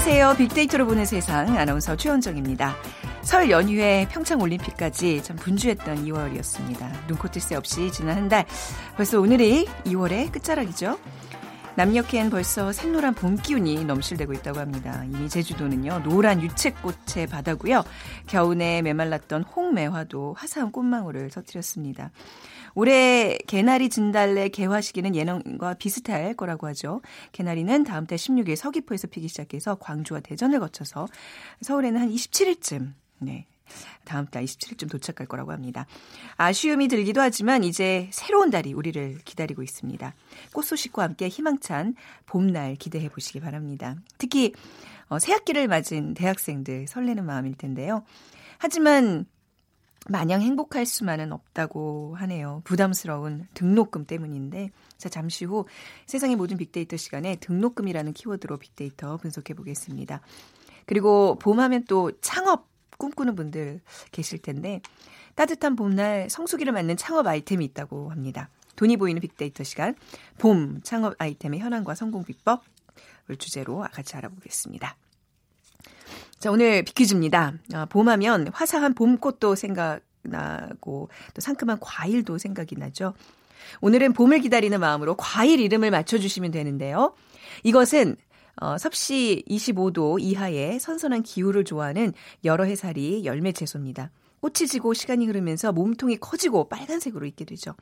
안녕하세요. 빅데이터로 보는 세상 아나운서 최원정입니다. 설 연휴에 평창 올림픽까지 참 분주했던 2월이었습니다. 눈코 뜰 새 없이 지난 한 달 벌써 오늘이 2월의 끝자락이죠. 남녘엔 벌써 샛노란 봄 기운이 넘실대고 있다고 합니다. 이미 제주도는요 노란 유채꽃의 바다고요. 겨우내 메말랐던 홍매화도 화사한 꽃망울을 터뜨렸습니다. 올해 개나리 진달래 개화 시기는 예년과 비슷할 거라고 하죠. 개나리는 다음 달 16일 서귀포에서 피기 시작해서 광주와 대전을 거쳐서 서울에는 한 27일쯤 네. 다음 달 27일쯤 도착할 거라고 합니다. 아쉬움이 들기도 하지만 이제 새로운 달이 우리를 기다리고 있습니다. 꽃 소식과 함께 희망찬 봄날 기대해 보시기 바랍니다. 특히 어, 새학기를 맞은 대학생들 설레는 마음일 텐데요. 하지만 마냥 행복할 수만은 없다고 하네요. 부담스러운 등록금 때문인데 자 잠시 후 세상의 모든 빅데이터 시간에 등록금이라는 키워드로 빅데이터 분석해 보겠습니다. 그리고 봄하면 또 창업 꿈꾸는 분들 계실 텐데 따뜻한 봄날 성수기를 맞는 창업 아이템이 있다고 합니다. 돈이 보이는 빅데이터 시간 봄 창업 아이템의 현황과 성공 비법을 주제로 같이 알아보겠습니다. 자, 오늘 비퀴즈입니다. 아, 봄하면 화사한 봄꽃도 생각나고 또 상큼한 과일도 생각이 나죠. 오늘은 봄을 기다리는 마음으로 과일 이름을 맞춰주시면 되는데요. 이것은 어, 섭씨 25도 이하의 선선한 기후를 좋아하는 여러 해살이 열매 채소입니다. 꽃이 지고 시간이 흐르면서 몸통이 커지고 빨간색으로 익게 되죠.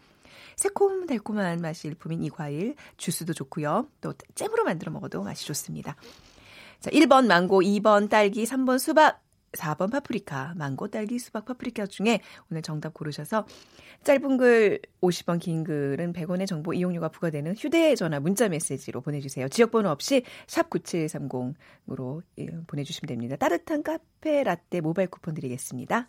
새콤달콤한 맛이 일품인 이 과일 주스도 좋고요. 또 잼으로 만들어 먹어도 맛이 좋습니다. 자, 1번 망고, 2번 딸기, 3번 수박, 4번 파프리카, 망고, 딸기, 수박, 파프리카 중에 오늘 정답 고르셔서 짧은 글 50원, 긴 글은 100원의 정보 이용료가 부과되는 휴대전화 문자 메시지로 보내주세요. 지역번호 없이 샵 9730으로 예, 보내주시면 됩니다. 따뜻한 카페 라떼 모바일 쿠폰 드리겠습니다.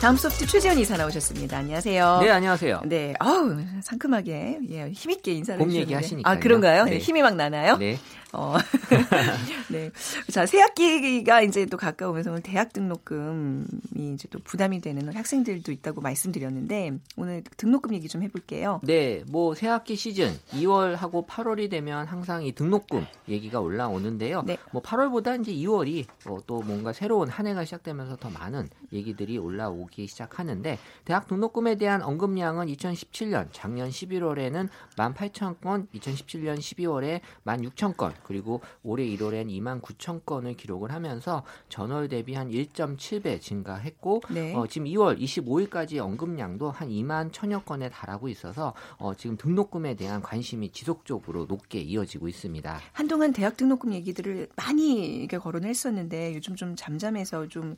다음 소프트 최재원 이사 나오셨습니다. 안녕하세요. 네, 안녕하세요. 네, 아우 상큼하게 예, 힘 있게 인사를 봄. 얘기 하시니까 아 그런가요? 네. 네, 힘이 막 나나요? 네. 어. 네. 자, 새 학기가 이제 또 가까우면서 오늘 대학 등록금이 이제 또 부담이 되는 학생들도 있다고 말씀드렸는데 오늘 등록금 얘기 좀 해볼게요. 네, 뭐 새 학기 시즌 2월하고 8월이 되면 항상 이 등록금 얘기가 올라오는데요. 네. 뭐 8월보다 이제 2월이 어, 또 뭔가 새로운 한 해가 시작되면서 더 많은 얘기들이 올라오 기 시작하는데 대학 등록금에 대한 언급량은 2017년 작년 11월에는 18,000건, 2017년 12월에 16,000건, 그리고 올해 1월엔 29,000건을 기록을 하면서 전월 대비 한 1.7배 증가했고 네. 어, 지금 2월 25일까지 언급량도 한 2만 천여 건에 달하고 있어서 어, 지금 등록금에 대한 관심이 지속적으로 높게 이어지고 있습니다. 한동안 대학 등록금 얘기들을 많이 이렇게 거론했었는데 요즘 좀 잠잠해서 좀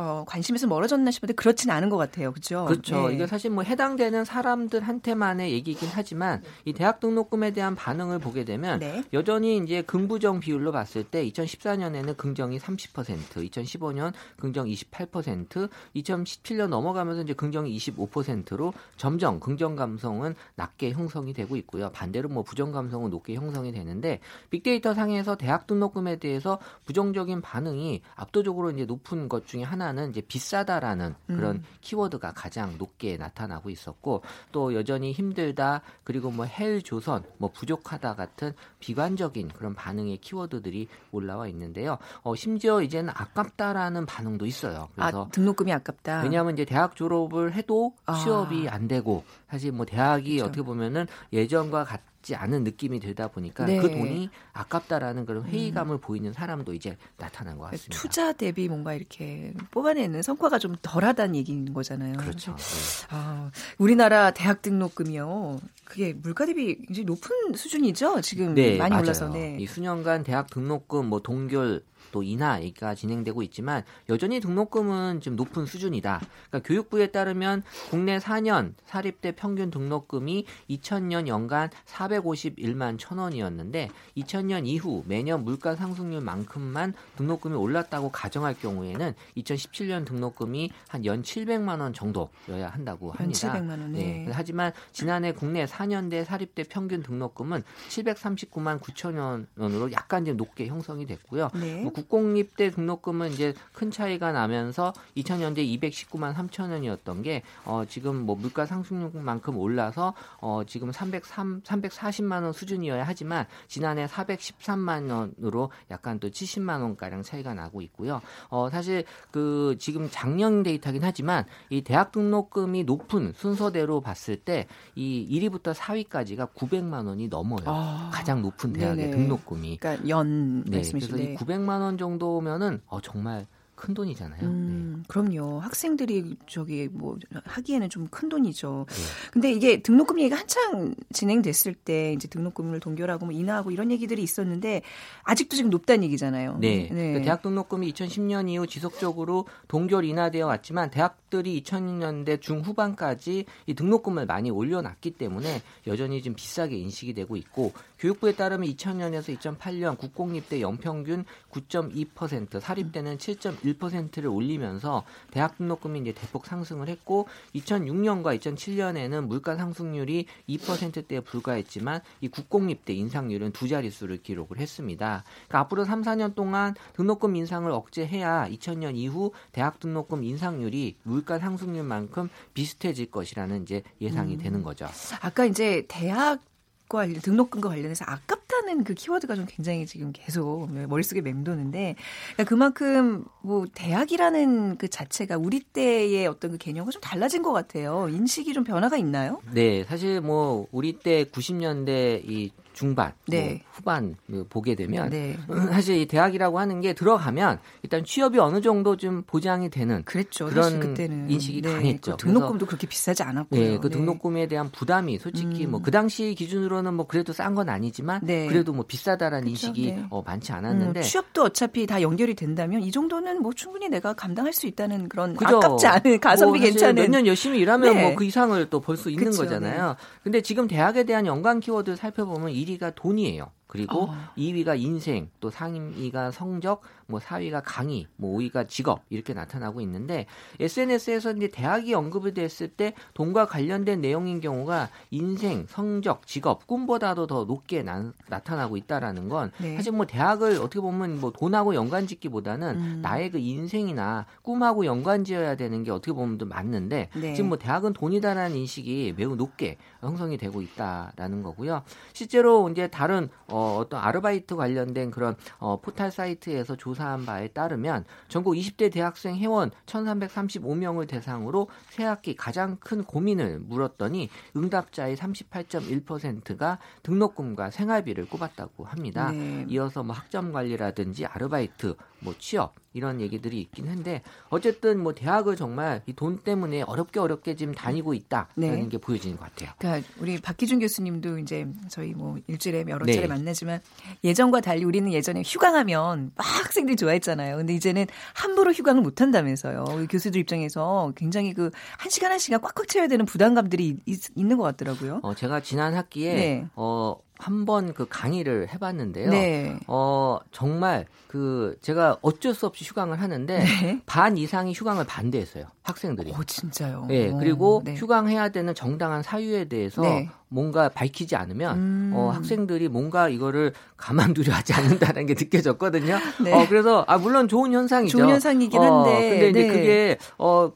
어, 관심에서 멀어졌나 싶은데 그렇진 않은 것 같아요. 그렇죠? 그렇죠. 네. 이게 사실 뭐 해당되는 사람들한테만의 얘기이긴 하지만 이 대학 등록금에 대한 반응을 보게 되면 네. 여전히 이제 긍부정 비율로 봤을 때 2014년에는 긍정이 30%, 2015년 긍정 28%, 2017년 넘어가면서 이제 긍정이 25%로 점점 긍정 감성은 낮게 형성이 되고 있고요. 반대로 뭐 부정 감성은 높게 형성이 되는데 빅데이터 상에서 대학 등록금에 대해서 부정적인 반응이 압도적으로 이제 높은 것 중에 하나 는 이제 비싸다라는 그런 음. 키워드가 가장 높게 나타나고 있었고 또 여전히 힘들다 그리고 뭐 헬 조선 뭐 부족하다 같은 비관적인 그런 반응의 키워드들이 올라와 있는데요. 어, 심지어 이제는 아깝다라는 반응도 있어요. 그래서 아, 등록금이 아깝다. 왜냐하면 이제 대학 졸업을 해도 아. 취업이 안 되고 사실 뭐 대학이 그렇죠. 어떻게 보면은 예전과 같 지 않은 느낌이 들다 보니까 네. 음. 그 돈이 아깝다라는 그런 회의감을 보이는 사람도 이제 나타난 것 같습니다. 투자 대비 뭔가 이렇게 뽑아내는 성과가 좀 덜하다는 얘기인 거잖아요. 그렇죠. 그래서, 아, 우리나라 대학 등록금이요. 그게 물가 대비 굉장히 높은 수준이죠. 지금 네, 많이 맞아요. 올라서. 네. 이 수년간 대학 등록금 뭐 동결 또 인하 가 진행되고 있지만 여전히 등록금은 좀 높은 수준이다. 그러니까 교육부에 따르면 국내 4년 사립대 평균 등록금이 2000년 연간 451만 천 원이었는데 2000년 이후 매년 물가 상승률만큼만 등록금이 올랐다고 가정할 경우에는 2017년 등록금이 한 연 700만 원 정도여야 한다고 합니다. 700만 원. 네. 네. 하지만 지난해 국내 4년대 사립대 평균 등록금은 739만 9천 원으로 약간 좀 높게 형성이 됐고요. 네. 뭐 국공립 대 등록금은 이제 큰 차이가 나면서 2000년대 219만 3천 원이었던 게 어, 지금 뭐 물가 상승률만큼 올라서 어, 지금 303 340만 원 수준이어야 하지만 지난해 413만 원으로 약간 또 70만 원 가량 차이가 나고 있고요. 어, 사실 그 지금 작년 데이터긴 하지만 이 대학 등록금이 높은 순서대로 봤을 때 이 1위부터 4위까지가 900만 원이 넘어요. 아, 가장 높은 대학의 네네. 등록금이. 그러니까 연 네. 그래서 이 900만 원 정도면은 어, 정말 큰 돈이잖아요. 네. 음, 그럼요. 학생들이 저기 뭐 하기에는 좀 큰 돈이죠. 네. 근데 이게 등록금 얘기가 한창 진행됐을 때 이제 등록금을 동결하고 뭐 인하하고 이런 얘기들이 있었는데 아직도 지금 높다는 얘기잖아요. 네. 그 대학 등록금이 2010년 이후 지속적으로 동결 인하되어 왔지만 대학 들이 2000년대 중후반까지 이 등록금을 많이 올려놨기 때문에 여전히 좀 비싸게 인식이 되고 있고 교육부에 따르면 2000년에서 2008년 국공립대 연평균 9.2% 사립대는 7.1%를 올리면서 대학 등록금이 이제 대폭 상승을 했고 2006년과 2007년에는 물가 상승률이 2%대에 불과했지만 이 국공립대 인상률은 두 자릿수를 기록을 했습니다. 그러니까 앞으로 3, 4년 동안 등록금 인상을 억제해야 2000년 이후 대학 등록금 인상률이 물가 상승률만큼 비슷해질 것이라는 이제 예상이 음. 되는 거죠. 아까 이제 대학 과 등록금과 관련해서 아깝 다는 그 키워드가 좀 굉장히 지금 계속 머릿속에 맴도는데 그러니까 그만큼 뭐 대학이라는 그 자체가 우리 때의 어떤 그 개념과 좀 달라진 것 같아요. 인식이 좀 변화가 있나요? 네, 사실 뭐 우리 때 90년대 이 중반, 네. 뭐 후반 보게 되면 네. 사실 이 대학이라고 하는 게 들어가면 일단 취업이 어느 정도 좀 보장이 되는 그랬죠. 그런 그때는 인식이 강했죠. 그 등록금도 그렇게 비싸지 않았고요. 네, 그 등록금에 대한 부담이 솔직히 음. 뭐그 당시 기준으로는 뭐 그래도 싼 건 아니지만 네. 그래도 뭐 비싸다라는 그쵸, 인식이 네. 어, 많지 음, 않았는데 취업도 어차피 다 연결이 된다면 이 정도는 뭐 충분히 내가 감당할 수 있다는 그런 그죠. 아깝지 않은 가성비 뭐 괜찮은 몇 년 열심히 일하면 네. 뭐그 이상을 또 벌 수 있는 그쵸, 거잖아요. 근데 지금 대학에 대한 연관 키워드 살펴보면 1위가 돈이에요. 그리고 어. 2위가 인생, 또 3위가 성적, 뭐 4위가 강의, 뭐 5위가 직업 이렇게 나타나고 있는데 SNS에서 이제 대학이 언급이 됐을 때 돈과 관련된 내용인 경우가 인생, 성적, 직업, 꿈보다도 더 높게 나, 타나고 있다라는 건 네. 사실 뭐 대학을 어떻게 보면 뭐 돈하고 연관짓기보다는 음. 나의 그 인생이나 꿈하고 연관지어야 되는 게 어떻게 보면 좀 맞는데 네. 지금 뭐 대학은 돈이다라는 인식이 매우 높게 형성이 되고 있다라는 거고요. 실제로 이제 다른 어, 어떤 아르바이트 관련된 그런 어, 포탈 사이트에서 조사한 바에 따르면 전국 20대 대학생 회원 1,335명을 대상으로 새학기 가장 큰 고민을 물었더니 응답자의 38.1%가 등록금과 생활비를 꼽았다고 합니다. 네. 이어서 뭐 학점 관리라든지 아르바이트, 뭐 취업 이런 얘기들이 있긴 한데 어쨌든 뭐 대학을 정말 이 돈 때문에 어렵게 어렵게 지금 다니고 있다라는 네. 게 보여지는 것 같아요. 그러니까 우리 박기준 교수님도 이제 저희 뭐 일주일에 여러 네. 차례 만나지만 예전과 달리 우리는 예전에 휴강하면 막 학생들이 좋아했잖아요. 근데 이제는 함부로 휴강을 못 한다면서요. 교수들 입장에서 굉장히 그 한 시간 한 시간 꽉꽉 채워야 되는 부담감들이 있, 있는 것 같더라고요. 어, 제가 지난 학기에 네. 어, 한번 그 강의를 해봤는데요. 네. 어, 정말 그 제가 어쩔 수 없이 휴강을 하는데 네. 반 이상이 휴강을 반대했어요. 학생들이. 오 진짜요. 네, 오, 그리고 네. 휴강해야 되는 정당한 사유에 대해서 네. 뭔가 밝히지 않으면 음. 어, 학생들이 뭔가 이거를 가만두려 하지 않는다는 게 느껴졌거든요. 네. 어, 그래서 아 물론 좋은 현상이죠. 좋은 현상이긴 어, 한데. 근데 이제 네. 그게 어 어,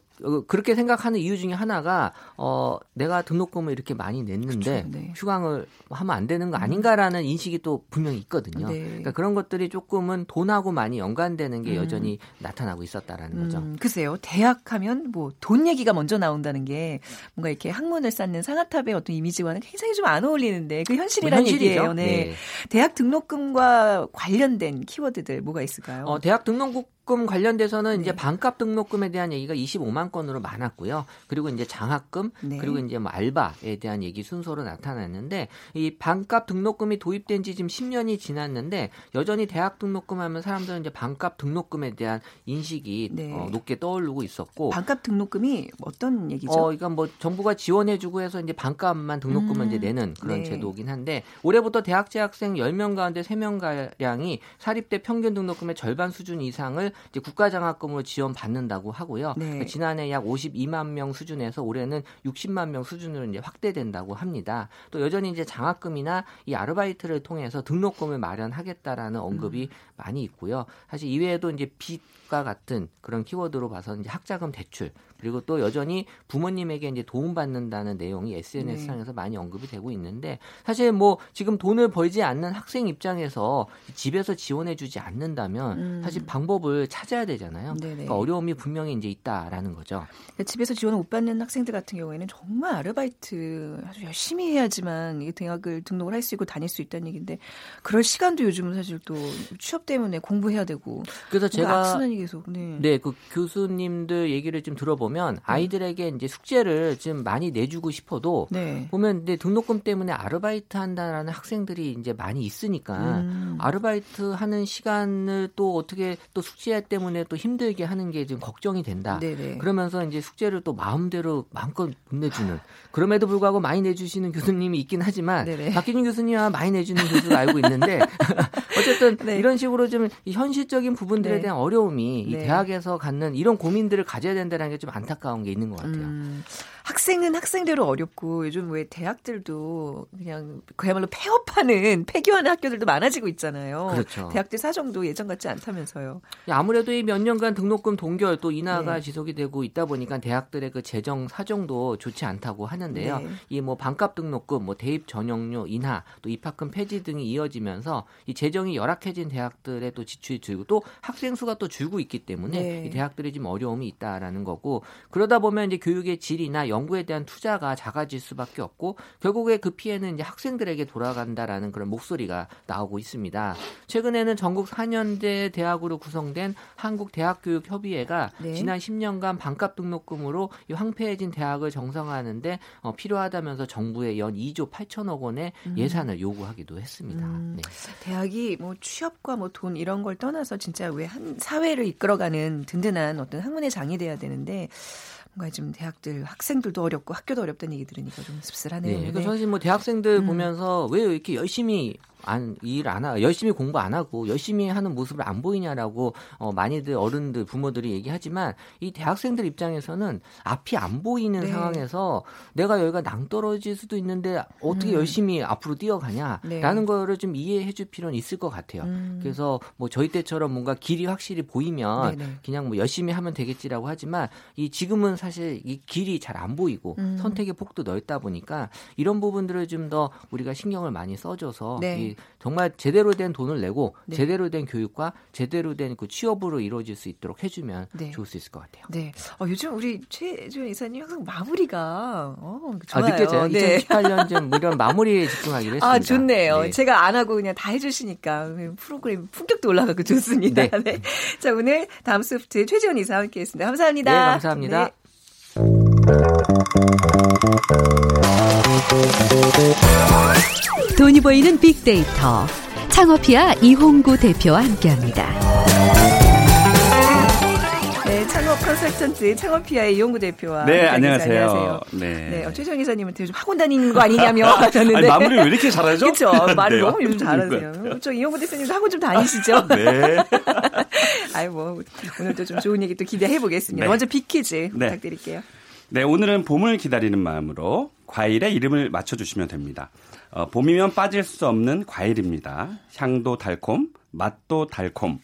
그렇게 생각하는 이유 중에 하나가 어 내가 등록금을 이렇게 많이 냈는데 그쵸, 네. 휴강을 하면 안 되는 거 아닌가라는 인식이 또 분명히 있거든요. 네. 그러니까 그런 것들이 조금은 돈하고 많이 연관되는 게 음. 여전히 나타나고 있었다라는 거죠. 음, 글쎄요. 대학 하면 뭐 돈 얘기가 먼저 나온다는 게 뭔가 이렇게 학문을 쌓는 상아탑의 어떤 이미지와는 굉장히 좀 안 어울리는데 그 현실이라는 현실이죠. 얘기예요. 네. 대학 등록금과 관련된 키워드들 뭐가 있을까요? 어, 대학 등록금 등록금 관련돼서는 네. 이제 반값 등록금에 대한 얘기가 25만 건으로 많았고요. 그리고 이제 장학금 네. 그리고 이제 뭐 알바에 대한 얘기 순서로 나타났는데 이 반값 등록금이 도입된 지 지금 10년이 지났는데 여전히 대학 등록금 하면 사람들은 이제 반값 등록금에 대한 인식이 네. 어, 높게 떠오르고 있었고 반값 등록금이 어떤 얘기죠? 어, 그러니까 뭐 정부가 지원해주고 해서 이제 반값만 등록금을 음. 이제 내는 그런 네. 제도긴 한데 올해부터 대학 재학생 10명 가운데 3명 가량이 사립대 평균 등록금의 절반 수준 이상을 이제 국가장학금으로 지원받는다고 하고요. 네. 그러니까 지난해 약 52만 명 수준에서 올해는 60만 명 수준으로 이제 확대된다고 합니다. 또 여전히 이제 장학금이나 이 아르바이트를 통해서 등록금을 마련하겠다라는 언급이 음. 많이 있고요. 사실 이외에도 이제 빚과 같은 그런 키워드로 봐서 이제 학자금 대출 그리고 또 여전히 부모님에게 이제 도움받는다는 내용이 SNS상에서 네. 많이 언급이 되고 있는데 사실 뭐 지금 돈을 벌지 않는 학생 입장에서 집에서 지원해주지 않는다면 음. 사실 방법을 찾아야 되잖아요. 그러니까 어려움이 분명히 이제 있다라는 거죠. 그러니까 집에서 지원을 못 받는 학생들 같은 경우에는 정말 아르바이트 아주 열심히 해야지만 대학을 등록을 할 수 있고 다닐 수 있다는 얘기인데 그럴 시간도 요즘은 사실 또 취업 때문에 공부해야 되고 그래서 제가 악순환이 계속 네. 네, 그 교수님들 얘기를 좀 들어보면 보면 네. 아이들에게 이제 숙제를 좀 많이 내주고 싶어도 네. 보면 근데 등록금 때문에 아르바이트 한다라는 학생들이 이제 많이 있으니까 음. 아르바이트 하는 시간을 또 어떻게 또 숙제 때문에 또 힘들게 하는 게좀 걱정이 된다. 네네. 그러면서 이제 숙제를 또 마음대로 마음껏 못 내주는 그럼에도 불구하고 많이 내주시는 교수님이 있긴 하지만 네네. 박기준 교수님과 많이 내주는 교수를 알고 있는데 어쨌든 네. 이런 식으로 좀 현실적인 부분들에 네. 대한 어려움이 이 네. 대학에서 갖는 이런 고민들을 가져야 된다는 게 좀 안타까운 게 있는 것 같아요. 음. 학생은 학생대로 어렵고 요즘 왜 대학들도 그냥 그야말로 폐업하는 폐교하는 학교들도 많아지고 있잖아요. 그렇죠. 대학들 사정도 예전 같지 않다면서요. 아무래도 이 몇 년간 등록금 동결 또 인하가 네. 지속이 되고 있다 보니까 대학들의 그 재정 사정도 좋지 않다고 하는데요. 네. 이뭐 반값 등록금, 뭐 대입 전형료 인하, 또 입학금 폐지 등이 이어지면서 이 재정이 열악해진 대학들의 또 지출이 줄고 또 학생 수가 또 줄고 있기 때문에 네. 이 대학들이 좀 어려움이 있다라는 거고 그러다 보면 이제 교육의 질이나 연구에 대한 투자가 작아질 수밖에 없고 결국에 그 피해는 이제 학생들에게 돌아간다라는 그런 목소리가 나오고 있습니다. 최근에는 전국 4년제 대학으로 구성된 한국대학교육협의회가 네. 지난 10년간 반값 등록금으로 이 황폐해진 대학을 정상화하는데 어, 필요하다면서 정부에 연 2조 8천억 원의 음. 예산을 요구하기도 했습니다. 음. 네. 대학이 뭐 취업과 뭐 돈 이런 걸 떠나서 진짜 왜 한 사회를 이끌어가는 든든한 어떤 학문의 장이 돼야 되는데 뭔가 좀 대학들 학생들도 어렵고 학교도 어렵다는 얘기 들으니까 좀 씁쓸하네요. 네, 그러니까 사실 뭐 대학생들 음. 보면서 왜 이렇게 열심히 안, 일안 하, 열심히 공부 안 하고 열심히 하는 모습을 안 보이냐라고 어, 많이들 어른들 부모들이 얘기하지만 이 대학생들 입장에서는 앞이 안 보이는 네. 상황에서 내가 여기가 낭떨어질 수도 있는데 어떻게 음. 열심히 앞으로 뛰어가냐라는 네. 거를 좀 이해해 줄 필요는 있을 것 같아요. 음. 그래서 뭐 저희 때처럼 뭔가 길이 확실히 보이면 네네. 그냥 뭐 열심히 하면 되겠지라고 하지만 이 지금은 사실 이 길이 잘 안 보이고 음. 선택의 폭도 넓다 보니까 이런 부분들을 좀 더 우리가 신경을 많이 써줘서 네. 정말 제대로 된 돈을 내고 네. 제대로 된 교육과 제대로 된 그 취업으로 이루어질 수 있도록 해주면 네. 좋을 수 있을 것 같아요. 네. 어, 요즘 우리 최준 이사님 항상 마무리가 어, 좋아요. 아, 느껴져요. 네. 2018년 좀 이런 마무리에 집중하기로 했습니다. 아 좋네요. 네. 제가 안 하고 그냥 다 해주시니까 프로그램 품격도 올라가고 좋습니다. 네. 네. 자 오늘 다음 소프트 최지원 이사 함께했습니다. 감사합니다. 네, 감사합니다. 네. 돈이 보이는 빅데이터 창업피아 이홍구 대표와 함께합니다. 네, 창업 컨설턴트 창업피아의 이용구 대표와 네 안녕하세요. 안녕하세요. 네, 네 어, 최정 이사님한테 요즘 학원 다니는 거 아니냐며 하셨는데 아니, 마무리 왜 이렇게 잘하죠? 그렇죠. 말을 네. 너무 요즘 잘하세요. 저 이용구 대표님도 학원 좀 다니시죠? 네. 아이 뭐 오늘도 좀 좋은 얘기 또 기대해 보겠습니다. 네. 먼저 빅퀴즈 네. 부탁드릴게요. 네, 오늘은 봄을 기다리는 마음으로 과일의 이름을 맞춰주시면 됩니다. 어, 봄이면 빠질 수 없는 과일입니다. 향도 달콤, 맛도 달콤.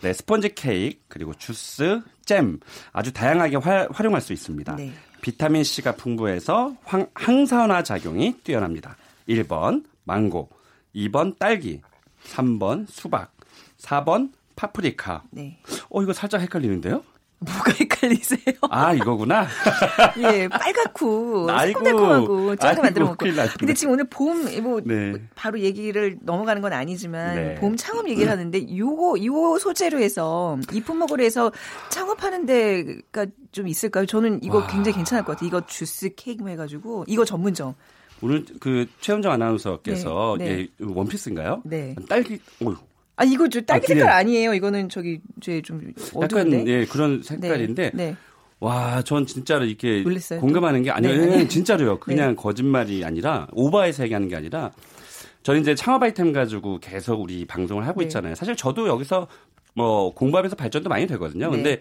네, 스펀지 케이크, 그리고 주스, 잼 아주 다양하게 화, 활용할 수 있습니다. 네. 비타민 C가 풍부해서 황, 항산화 작용이 뛰어납니다. 1번 망고, 2번 딸기, 3번 수박, 4번 파프리카. 네. 어 이거 살짝 헷갈리는데요? 뭐가 헷갈리세요? 아 이거구나. 예, 빨갛고. 새콤달콤하고 아이고, 만들어 먹고. 근데 지금 오늘 봄 뭐 네. 바로 얘기를 넘어가는 건 아니지만 네. 봄 창업 얘기를 하는데 요거 요 소재로 해서 이 품목으로 해서 창업하는 데가 좀 있을까요? 저는 이거 와. 굉장히 괜찮을 것 같아요. 이거 주스 케이크 해가지고 이거 전문점. 오늘 그 최현정 아나운서께서 네, 네. 예, 원피스인가요? 네. 딸기 어휴, 아 이거 저 딸기 아, 색깔 네. 아니에요. 이거는 저기 제좀 약간. 예 그런 색깔인데 네. 네. 와, 전 진짜로 이렇게 놀랬어요, 공감하는 게 아니에요. 네, 네. 진짜로요. 그냥 거짓말이 아니라 오바해서 얘기하는 게 아니라 저는 이제 창업 아이템 가지고 계속 우리 방송을 하고 네. 있잖아요. 사실 저도 여기서 뭐 공부하면서 발전도 많이 되거든요. 네. 근데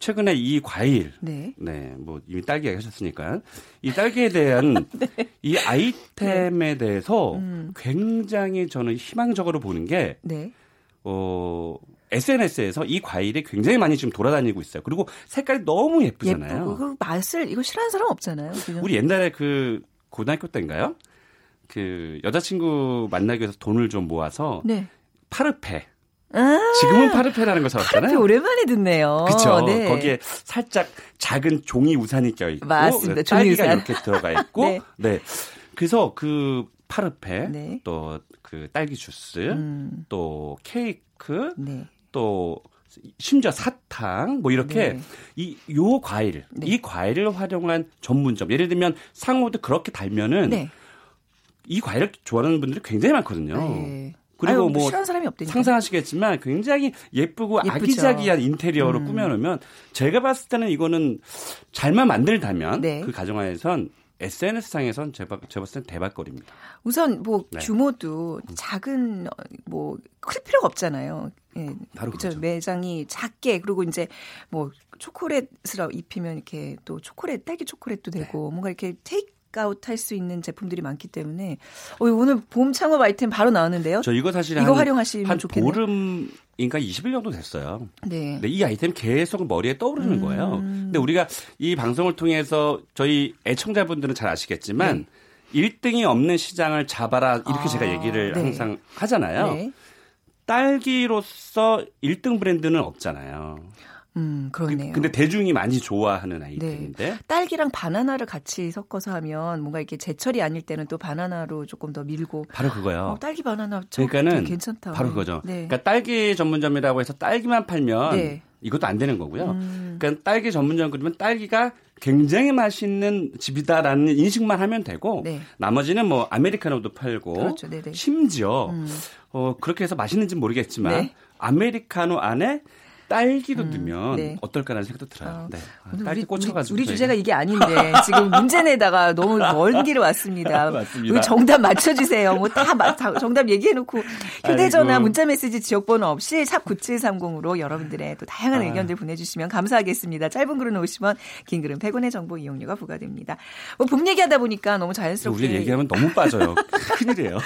최근에 이 과일 네. 네, 뭐 이미 딸기 얘기하셨으니까 이 딸기에 대한 네. 이 아이템에 대해서 음. 굉장히 저는 희망적으로 보는 게 네. 어, SNS에서 이 과일이 굉장히 많이 지금 돌아다니고 있어요. 그리고 색깔이 너무 예쁘잖아요. 예쁘고 그 맛을 이거 싫어하는 사람 없잖아요. 그죠? 우리 옛날에 그 고등학교 때인가요? 그 여자친구 만나기 위해서 돈을 좀 모아서 네. 파르페. 아, 지금은 파르페라는 거 파르페 사왔잖아요. 오랜만에 듣네요. 그렇죠. 네. 거기에 살짝 작은 종이 우산이 껴 있고 맞습니다. 종이 우산. 이렇게 들어가 있고 네. 네. 그래서 그 파르페 네. 또그 딸기 주스 음, 또 케이크 네. 또 심지어 사탕 뭐 이렇게 네. 이요 과일 네. 이 과일을 활용한 전문점 예를 들면 상호도 그렇게 달면은 네. 이 과일을 좋아하는 분들이 굉장히 많거든요. 네. 그리고 아유, 뭐. 상상하시겠지만 굉장히 예쁘고 예쁘죠. 아기자기한 인테리어로 음. 꾸며놓으면 제가 봤을 때는 이거는 잘만 만든다면 네. 그 가정 하에선 SNS상에선 제가, 제가 봤을 땐 대박거리입니다. 우선 뭐 네. 규모도 작은 어, 뭐 클 필요가 없잖아요. 예. 바로 그쵸? 그거죠. 매장이 작게 그리고 이제 뭐 초콜릿을 입히면 이렇게 또 초콜릿 딸기 초콜릿도 네. 되고 뭔가 이렇게 take out 할 수 있는 제품들이 많기 때문에 어, 오늘 봄 창업 아이템 바로 나왔는데요. 저 이거 사실 이거 한, 활용하시면 한 좋겠네요. 보름 20일 정도 됐어요. 네. 근데 이 아이템 계속 머리에 떠오르는 음. 거예요. 근데 우리가 이 방송을 통해서 저희 애청자분들은 잘 아시겠지만 1등이 없는 시장을 잡아라 이렇게 아, 제가 얘기를 네. 항상 하잖아요. 네. 딸기로서 1등 브랜드는 없잖아요. 음, 그렇네요. 네. 근데 대중이 많이 좋아하는 아이템인데 딸기랑 바나나를 같이 섞어서 하면 뭔가 이렇게 제철이 아닐 때는 또 바나나로 조금 더 밀고 바로 그거요. 어, 딸기 바나나 저 그러니까는 괜찮다. 바로 그거죠. 네. 그러니까 딸기 전문점이라고 해서 딸기만 팔면 네. 이것도 안 되는 거고요. 음. 그러니까 딸기 전문점 그러면 딸기가 굉장히 맛있는 집이다라는 인식만 하면 되고 네. 나머지는 뭐 아메리카노도 팔고 그렇죠. 네네. 심지어 음. 어 그렇게 해서 맛있는지 모르겠지만 네. 아메리카노 안에 딸기도 넣으면 네. 어떨까라는 생각도 들어요. 어, 네. 딸기 우리, 꽂혀가지고 우리. 주제가 이게 아닌데 지금 문제 내다가 너무 먼 길을 왔습니다. 맞습니다. 우리 정답 맞춰주세요. 뭐다 정답 얘기해놓고 휴대전화. 문자메시지 지역번호 없이 샵 9730으로 여러분들의 또 다양한 아. 의견들 보내주시면 감사하겠습니다. 짧은 글은 50원, 긴 글은 100원의 정보 이용료가 부과됩니다. 뭐봄 얘기하다 보니까 너무 자연스럽게 우리 얘기하면 너무 빠져요. 큰일이에요.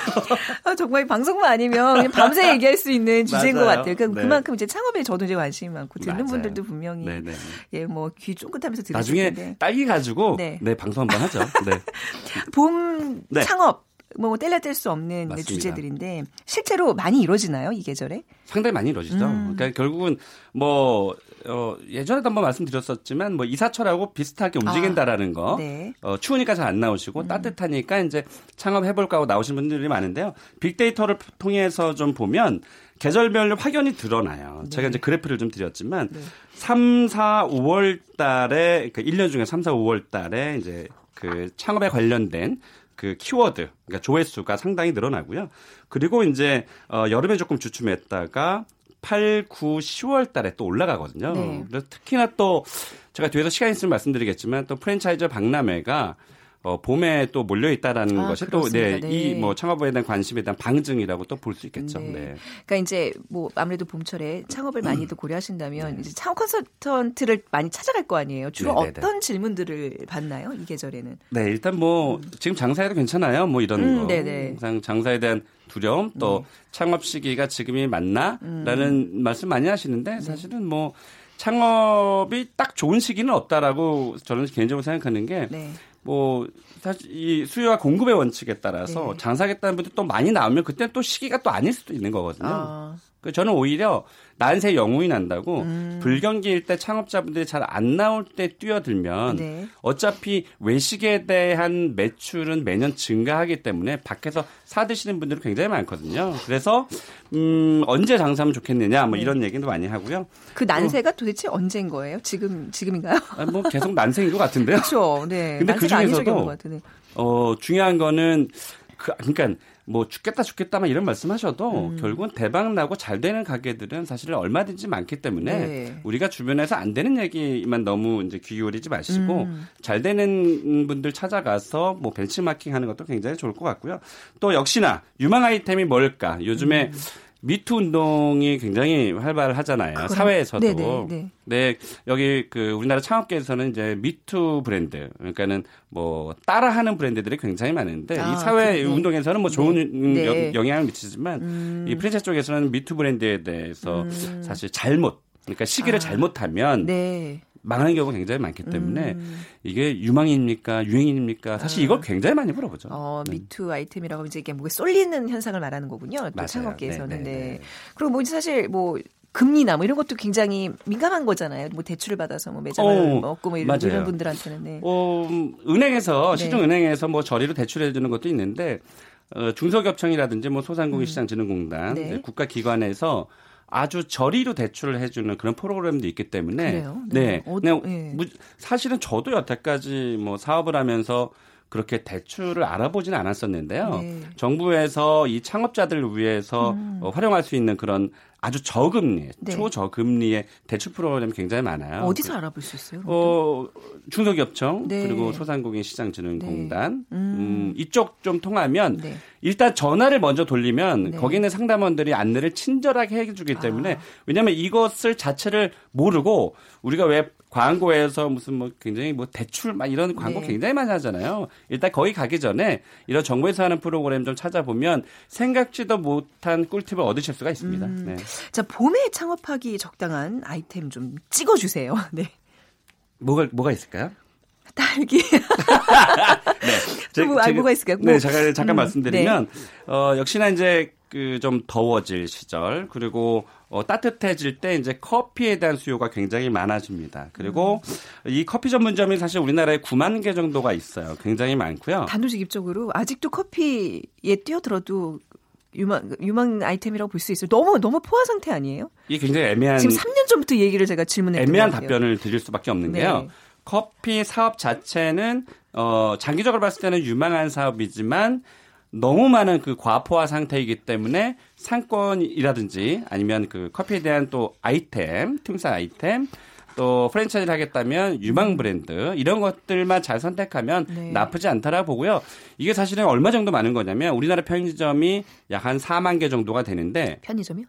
아, 정말 방송만 아니면 밤새 얘기할 수 있는 주제인 것 맞아요. 같아요. 그러니까 네. 그만큼 이제 창업에 저도 이제 관심 이 많고 듣는 맞아요. 분들도 분명히 네네. 예, 뭐 귀 쫑긋하면서 들으실 나중에 텐데. 딸기 가지고 네. 네, 방송 한번 하죠. 네. 봄 네. 창업 뭐 뗄래야 뗄수 없는 맞습니다. 주제들인데 실제로 많이 이루어지나요 이 계절에? 상당히 많이 이루어지죠. 음. 그러니까 결국은 뭐 어, 예전에도 한번 말씀드렸었지만 뭐 이사철하고 비슷하게 움직인다라는 거. 네. 어, 추우니까 잘 안 나오시고 음. 따뜻하니까 이제 창업해볼까 하고 나오신 분들이 많은데요. 빅데이터를 통해서 좀 보면 계절별로 확연히 드러나요. 제가 이제 그래프를 좀 드렸지만 네. 3, 4, 5월 달에 그 1년 중에 3, 4, 5월 달에 이제 그 창업에 관련된 그 키워드, 그러니까 조회수가 상당히 늘어나고요. 그리고 이제 어 여름에 조금 주춤했다가 8, 9, 10월 달에 또 올라가거든요. 네. 그래서 특히나 또 제가 뒤에서 시간 있으면 말씀드리겠지만 또 프랜차이즈 박람회가 어, 봄에 또 몰려 있다라는 아, 것이 그렇습니다. 또, 네, 네. 이뭐 창업에 대한 관심에 대한 방증이라고 또 볼 수 있겠죠. 네. 네. 그러니까 이제 뭐 아무래도 봄철에 창업을 많이도 고려하신다면 네. 이제 창업 컨설턴트를 많이 찾아갈 거 아니에요. 주로 네네네. 어떤 질문들을 받나요 이 계절에는? 네, 일단 뭐 지금 장사해도 괜찮아요. 뭐 이런 음, 거. 네네. 항상 장사에 대한 두려움 또 창업 시기가 지금이 맞나라는 음. 말씀 많이 네. 하시는데 사실은 뭐 창업이 딱 좋은 시기는 없다라고 저는 개인적으로 생각하는 게 네. 뭐 사실 이 수요와 공급의 원칙에 따라서 네. 장사하겠다는 분들 또 많이 나오면 그때 또 시기가 또 아닐 수도 있는 거거든요. 아, 그 저는 오히려 난세 영웅이 난다고 음. 불경기일 때 창업자분들이 잘 안 나올 때 뛰어들면 네. 어차피 외식에 대한 매출은 매년 증가하기 때문에 밖에서 사 드시는 분들이 굉장히 많거든요. 그래서 음 언제 장사하면 좋겠느냐 뭐 이런 얘기도 많이 하고요. 그 난세가 도대체 언제인 거예요? 지금 지금인가요? 아, 뭐 계속 난세인 것 같은데요. 그렇죠. 네. 근데 그 중에서도 없는 것 같은데. 어 중요한 거는 그 그러니까 뭐 죽겠다 죽겠다 막 이런 말씀하셔도 음. 결국은 대박 나고 잘 되는 가게들은 사실 얼마든지 많기 때문에 네. 우리가 주변에서 안 되는 얘기만 너무 이제 귀 기울이지 마시고 음. 잘 되는 분들 찾아가서 뭐 벤치마킹 하는 것도 굉장히 좋을 것 같고요. 또 역시나 유망 아이템이 뭘까? 요즘에 음. 미투 운동이 굉장히 활발하잖아요. 그거랑- 사회에서도. 네네, 네. 네, 여기 그 우리나라 창업계에서는 이제 미투 브랜드, 그러니까는 뭐 따라하는 브랜드들이 굉장히 많은데 아, 이 사회 그, 네. 운동에서는 뭐 좋은 네. 영- 네. 영향을 미치지만 음. 이 프랜차이즈 쪽에서는 미투 브랜드에 대해서 음. 사실 잘못, 그러니까 시기를 아. 잘못하면 네. 망하는 경우가 굉장히 많기 때문에 음. 이게 유망입니까, 유행입니까? 사실 아. 이걸 굉장히 많이 물어보죠. 어, 네. 미투 아이템이라고 이제 이게 뭐가 쏠리는 현상을 말하는 거군요. 또 맞아요. 창업계에서는. 네, 네, 네. 네. 그리고 뭐 사실 뭐 금리나 뭐 이런 것도 굉장히 민감한 거잖아요. 뭐 대출을 받아서 뭐 매장을 어, 먹고 뭐 이런, 맞아요. 이런 분들한테는 네. 어, 음, 은행에서 네. 시중은행에서 뭐 저리로 대출해 주는 것도 있는데 어, 중소기업청이라든지 뭐 소상공인시장진흥공단 네. 네, 국가기관에서 아주 저리로 대출을 해주는 그런 프로그램도 있기 때문에 그래요? 네, 네. 어, 네. 무- 사실은 저도 여태까지 뭐 사업을 하면서 그렇게 대출을 알아보지는 않았었는데요. 네. 정부에서 이 창업자들을 위해서 어, 활용할 수 있는 그런 아주 저금리, 음. 네. 초저금리의 대출 프로그램이 굉장히 많아요. 어디서 알아볼 수 있어요? 어, 중소기업청 네. 그리고 소상공인 시장진흥공단 네. 음. 음. 이쪽 좀 통하면 네. 일단 전화를 먼저 돌리면 네. 거기 있는 상담원들이 안내를 친절하게 해주기 때문에 아. 왜냐하면 이것을 자체를 모르고 우리가 왜 광고에서 무슨 뭐 굉장히 뭐 대출 막 이런 광고 네. 굉장히 많이 하잖아요. 일단 거기 가기 전에 이런 정부에서 하는 프로그램 좀 찾아보면 생각지도 못한 꿀팁을 얻으실 수가 있습니다. 음. 네. 자, 봄에 창업하기 적당한 아이템 좀 찍어 주세요. 네. 뭐가 뭐가 있을까요? 딸기. 제- 뭐, 아, 제가- 뭐가 있을까요? 네, 뭐, 잠깐 잠깐 음, 말씀드리면 어 역시나 이제 그 좀 더워질 시절 그리고 어, 따뜻해질 때 이제 커피에 대한 수요가 굉장히 많아집니다. 그리고 음. 이 커피 전문점이 사실 우리나라에 9만 개 정도가 있어요. 굉장히 많고요. 단도직 입적으로 아직도 커피에 뛰어들어도 유망 유망 아이템이라고 볼 수 있어요. 너무 너무 포화 상태 아니에요? 이게 굉장히 애매한 지금 3년 전부터 얘기를 제가 질문했던 애매한. 답변을 드릴 수밖에 없는 네. 게요. 커피 사업 자체는 어 장기적으로 봤을 때는 유망한 사업이지만 너무 많은 그 과포화 상태이기 때문에 상권이라든지 아니면 그 커피에 대한 또 아이템, 틈사 아이템 또 프랜차이즈를 하겠다면 유망 브랜드 이런 것들만 잘 선택하면 네. 나쁘지 않다라고 보고요. 이게 사실은 얼마 정도 많은 거냐면 우리나라 편의점이 약 한 4만 개 정도가 되는데 편의점이요?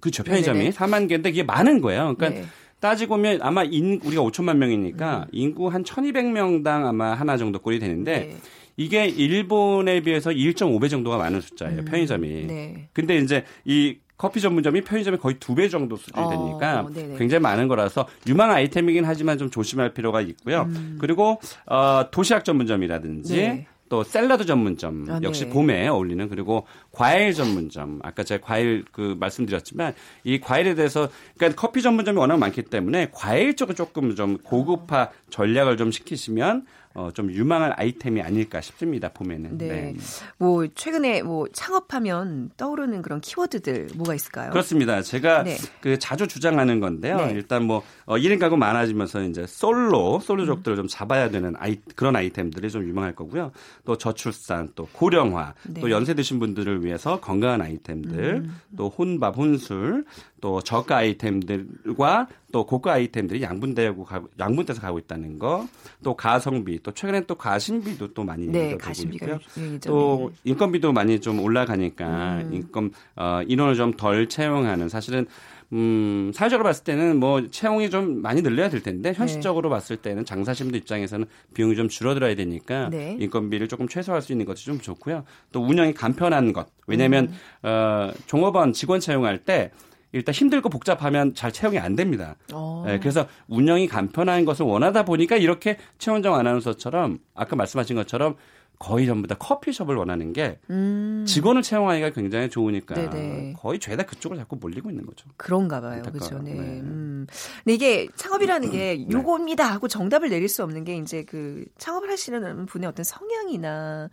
그렇죠. 편의점이 네네네. 4만 개인데 이게 많은 거예요. 그러니까 네. 따지고 보면 아마 인 우리가 5천만 음. 명이니까 인구 한 1,200명당 아마 하나 정도 꼴이 되는데 네. 이게 일본에 비해서 1.5배 정도가 많은 숫자예요. 편의점이. 네. 근데 이제 이 커피 전문점이 편의점이 거의 두 배 정도 수준이 어, 되니까 네네. 굉장히 많은 거라서 유망 아이템이긴 하지만 좀 조심할 필요가 있고요. 그리고 어, 도시락 전문점이라든지 음. 네. 또 샐러드 전문점 아, 역시 네. 봄에 어울리는 그리고 과일 전문점 아까 제가 과일 그 말씀드렸지만 이 과일에 대해서 그러니까 커피 전문점이 워낙 많기 때문에 과일 쪽을 조금 좀 고급화 전략을 좀 시키시면 어, 좀 유망한 아이템이 아닐까 싶습니다 봄에는. 네. 뭐 최근에 뭐 창업하면 떠오르는 그런 키워드들 뭐가 있을까요? 그렇습니다. 제가 네. 그 자주 주장하는 건데요. 네. 일단 뭐 어, 1인 가구 많아지면서 이제 솔로 솔로족들을 좀 잡아야 되는 아이 그런 아이템들이 좀 유망할 거고요. 또 저출산, 또 고령화, 네. 또 연세 드신 분들을 위해서 건강한 아이템들, 음. 또 혼밥, 혼술, 또 저가 아이템들과 또 고가 아이템들이 양분되고 가고, 양분돼서 가고 있다는 거. 또 가성비, 또 최근엔 또 가심비도 또 많이 네, 가심비가 있고요. 또 네. 인건비도 많이 좀 올라가니까 음. 인건 어 인원을 좀 덜 채용하는 사실은 음, 사회적으로 봤을 때는 뭐 채용이 좀 많이 늘려야 될 텐데 현실적으로 봤을 때는 장사심도 입장에서는 비용이 좀 줄어들어야 되니까 네. 인건비를 조금 최소화할 수 있는 것이 좀 좋고요. 또 운영이 간편한 것. 왜냐하면 음. 어, 종업원 직원 채용할 때 일단 힘들고 복잡하면 잘 채용이 안 됩니다. 어. 예, 그래서 운영이 간편한 것을 원하다 보니까 이렇게 최원정 아나운서처럼 아까 말씀하신 것처럼 거의 전부 다 커피숍을 원하는 게 음. 직원을 채용하기가 굉장히 좋으니까 네네. 거의 죄다 그쪽으로 자꾸 몰리고 있는 거죠. 그런가 봐요. 그렇죠. 네. 네. 음. 근데 이게 창업이라는 게 요겁니다 하고 정답을 내릴 수 없는 게 이제 그 창업을 하시는 분의 어떤 성향이나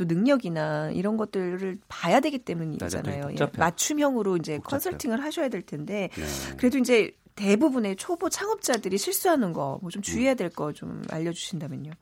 또 능력이나 이런 것들을 봐야 되기 맞아요. 때문이잖아요. 되게 예. 복잡해요. 맞춤형으로 이제 복잡해요. 컨설팅을 하셔야 될 텐데 네. 그래도 이제 대부분의 초보 창업자들이 실수하는 거 뭐 좀 주의해야 될 거 좀 알려주신다면요.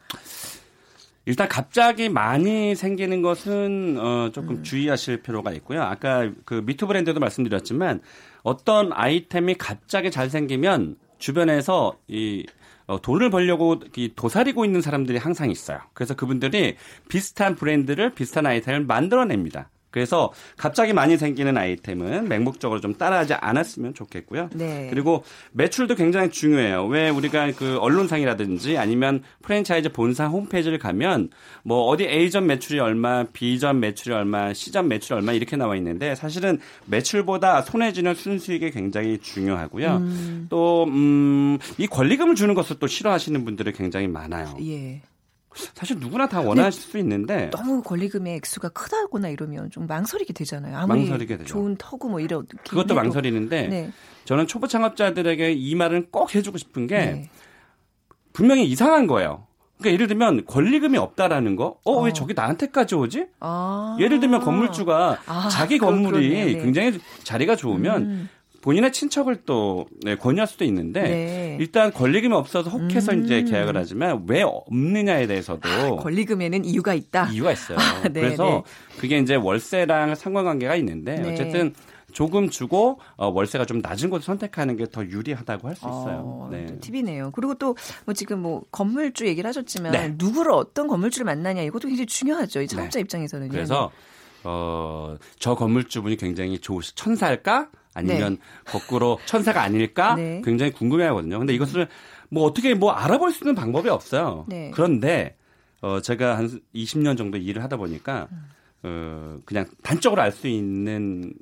일단 갑자기 많이 생기는 것은 어, 조금 음. 주의하실 필요가 있고요. 아까 그 미투 브랜드도 말씀드렸지만 어떤 아이템이 갑자기 잘 생기면 주변에서 이 어, 돈을 벌려고 이 도사리고 있는 사람들이 항상 있어요. 그래서 그분들이 비슷한 브랜드를 비슷한 아이템을 만들어냅니다. 그래서 갑자기 많이 생기는 아이템은 맹목적으로 좀 따라하지 않았으면 좋겠고요. 네. 그리고 매출도 굉장히 중요해요. 왜 우리가 그 언론상이라든지 아니면 프랜차이즈 본사 홈페이지를 가면 뭐 어디 A점 매출이 얼마, B점 매출이 얼마, C점 매출이 얼마 이렇게 나와 있는데 사실은 매출보다 손에 쥐는 순수익이 굉장히 중요하고요. 또, 음, 이 권리금을 주는 것을 또 싫어하시는 분들이 굉장히 많아요. 예. 사실 누구나 다 원하실 수 있는데 너무 권리금의 액수가 크다거나 이러면 좀 망설이게 되잖아요. 아무리 망설이게 되죠. 좋은 터고 뭐 이런 그것도 망설이는데 네. 저는 초보 창업자들에게 이 말은 꼭 해주고 싶은 게 네. 분명히 이상한 거예요. 그러니까 예를 들면 권리금이 없다라는 거, 어, 왜 어. 저기 나한테까지 오지? 아. 예를 들면 건물주가 아, 자기 건물이 네. 굉장히 자리가 좋으면 음. 본인의 친척을 또 네, 권유할 수도 있는데 네. 일단 권리금이 없어서 혹해서 음. 이제 계약을 하지만 왜 없느냐에 대해서도 권리금에는 이유가 있다. 이유가 있어요. 아, 네, 그래서 네. 그게 이제 월세랑 상관관계가 있는데 네. 어쨌든 조금 주고 어, 월세가 좀 낮은 곳을 선택하는 게 더 유리하다고 할 수 있어요. 어, 네. 또 팁이네요. 그리고 또 뭐 지금 뭐 건물주 얘기를 하셨지만 네. 누구를 어떤 건물주를 만나냐 이것도 굉장히 중요하죠. 이 창업자 입장에서는요. 그래서 어, 저 건물주분이 굉장히 좋으시 천사일까? 아니면 거꾸로 천사가 아닐까? 네. 굉장히 궁금해 하거든요. 근데 이것을 뭐 어떻게 뭐 알아볼 수 있는 방법이 없어요. 네. 그런데 어, 제가 한 20년 정도 일을 하다 보니까 어, 그냥 단적으로 알 수 있는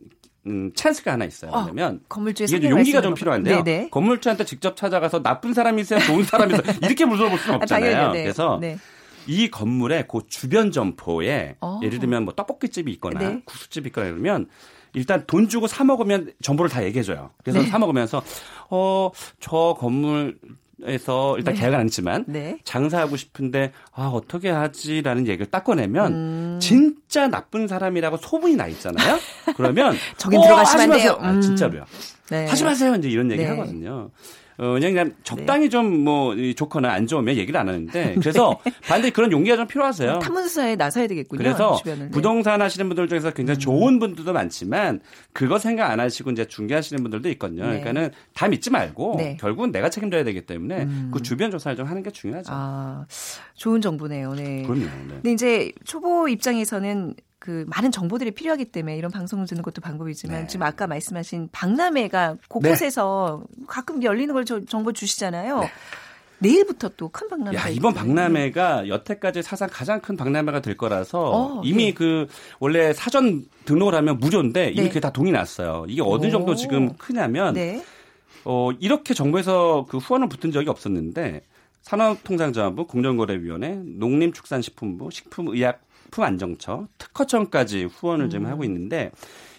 음, 찬스가 하나 있어요. 어, 뭐냐면 건물주의 이게 좀 용기가 좀 필요한데요. 거. 네네. 건물주한테 직접 찾아가서 나쁜 사람이세요, 좋은 사람이세요 이렇게 물어볼 수는 아, 없잖아요. 당연히, 네. 그래서 네. 이 건물의 그 주변 점포에 어. 예를 들면 뭐 떡볶이집이 있거나 네. 국수집이 있거나 이러면 일단 돈 주고 사 먹으면 정보를 다 얘기해줘요. 그래서 네. 사 먹으면서 어 저 건물 에서 일단 네. 계약은 안 했지만 네. 장사하고 싶은데 아 어떻게 하지라는 얘기를 딱 꺼내면 음. 진짜 나쁜 사람이라고 소문이 나 있잖아요. 그러면 저긴 어, 들어가시면 안 돼요. 마세요. 아, 음. 진짜로요. 네. 하지 마세요. 이제 이런 얘기 네. 하거든요. 어, 그냥, 적당히 좀뭐 좋거나 안 좋으면 얘기를 안 하는데 그래서 반드시 그런 용기가 좀 필요하세요. 탐문수사에 나서야 되겠군요. 그래서 주변을. 네. 음. 부동산 하시는 분들 중에서 굉장히 좋은 분들도 많지만 그거 생각 안 하시고 이제 중개하시는 분들도 있거든요. 네. 그러니까는 다 믿지 말고 네. 음. 결국은 내가 책임져야 되기 때문에 그 주변 조사를 좀 하는 게 중요하죠. 아, 좋은 정보네요. 네. 그럼요. 네. 근데 이제 초보 입장에서는 그 많은 정보들이 필요하기 때문에 이런 방송을 듣는 것도 방법이지만 네. 지금 아까 말씀하신 박람회가 곳곳에서 가끔 열리는 걸 저- 정보 주시잖아요. 내일부터 또 큰 박람회가 야, 이번. 박람회가 여태까지 사상 가장 큰 박람회가 될 거라서 어, 이미 예. 그 원래 사전 등록을 하면 무료인데 이미 네. 그게 다 동이 났어요. 이게 어느 오. 정도 지금 크냐면 네. 어, 이렇게 정부에서 그 후원을 붙은 적이 없었는데 산업통상자원부, 공정거래위원회, 농림축산식품부, 식품의약 품 안정처, 특허청까지 후원을 지금 음. 하고 있는데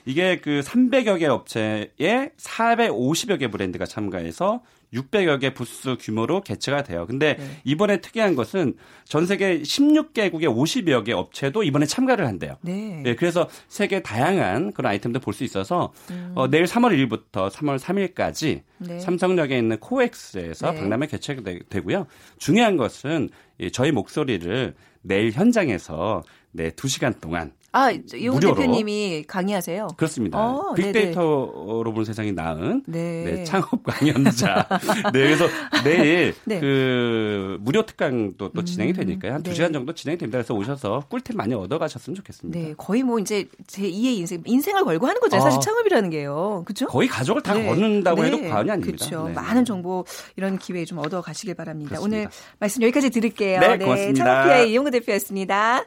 이게 그 300여 개 업체에 450여 개 브랜드가 참가해서 600여 개 부스 규모로 개최가 돼요. 근데 네. 이번에 특이한 것은 전 세계 16개국의 50여 개 업체도 이번에 참가를 한대요. 네. 네, 그래서 세계 다양한 그런 아이템도 볼 수 있어서 음. 어, 내일 3월 1일부터 3월 3일까지 네. 삼성역에 있는 코엑스에서 네. 박람회 개최가 되- 되고요. 중요한 것은 이 저희 목소리를 내일 현장에서 네, 2시간 동안 아, 무료로. 대표님이 강의하세요. 그렇습니다. 어, 네네. 빅데이터로 보는 세상이 나은 네. 네, 창업 강연자. 네, 그래서 내일 네. 그 무료 특강도 또 진행이 되니까요. 한 네. 2시간 정도 진행이 됩니다. 그래서 오셔서 꿀팁 많이 얻어 가셨으면 좋겠습니다. 네, 거의 뭐 이제 제 2의 인생, 인생을 걸고 하는 거죠. 아. 사실 창업이라는 게요. 그죠? 거의 가족을 다 네. 거는다고 네. 해도 과언이 아닙니다. 그렇죠. 네. 많은 정보 이런 기회 좀 얻어 가시길 바랍니다. 그렇습니다. 오늘 말씀 여기까지 드릴게요. 네, 고맙습니다. 창업피아의 이용우 대표였습니다.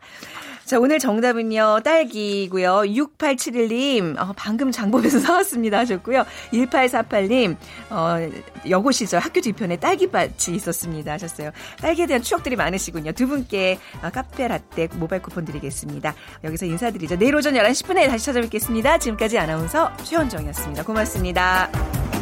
자, 오늘 정답은요, 딸기고요. 6871님, 어, 방금 장 보면서 사왔습니다 하셨고요. 1848님, 어, 여고 시절 학교 뒤편에 딸기밭이 있었습니다 하셨어요. 딸기에 대한 추억들이 많으시군요. 두 분께 어, 카페 라떼 모바일 쿠폰 드리겠습니다. 여기서 인사드리죠. 내일 오전 11시 10분에 다시 찾아뵙겠습니다. 지금까지 아나운서 최원정이었습니다. 고맙습니다.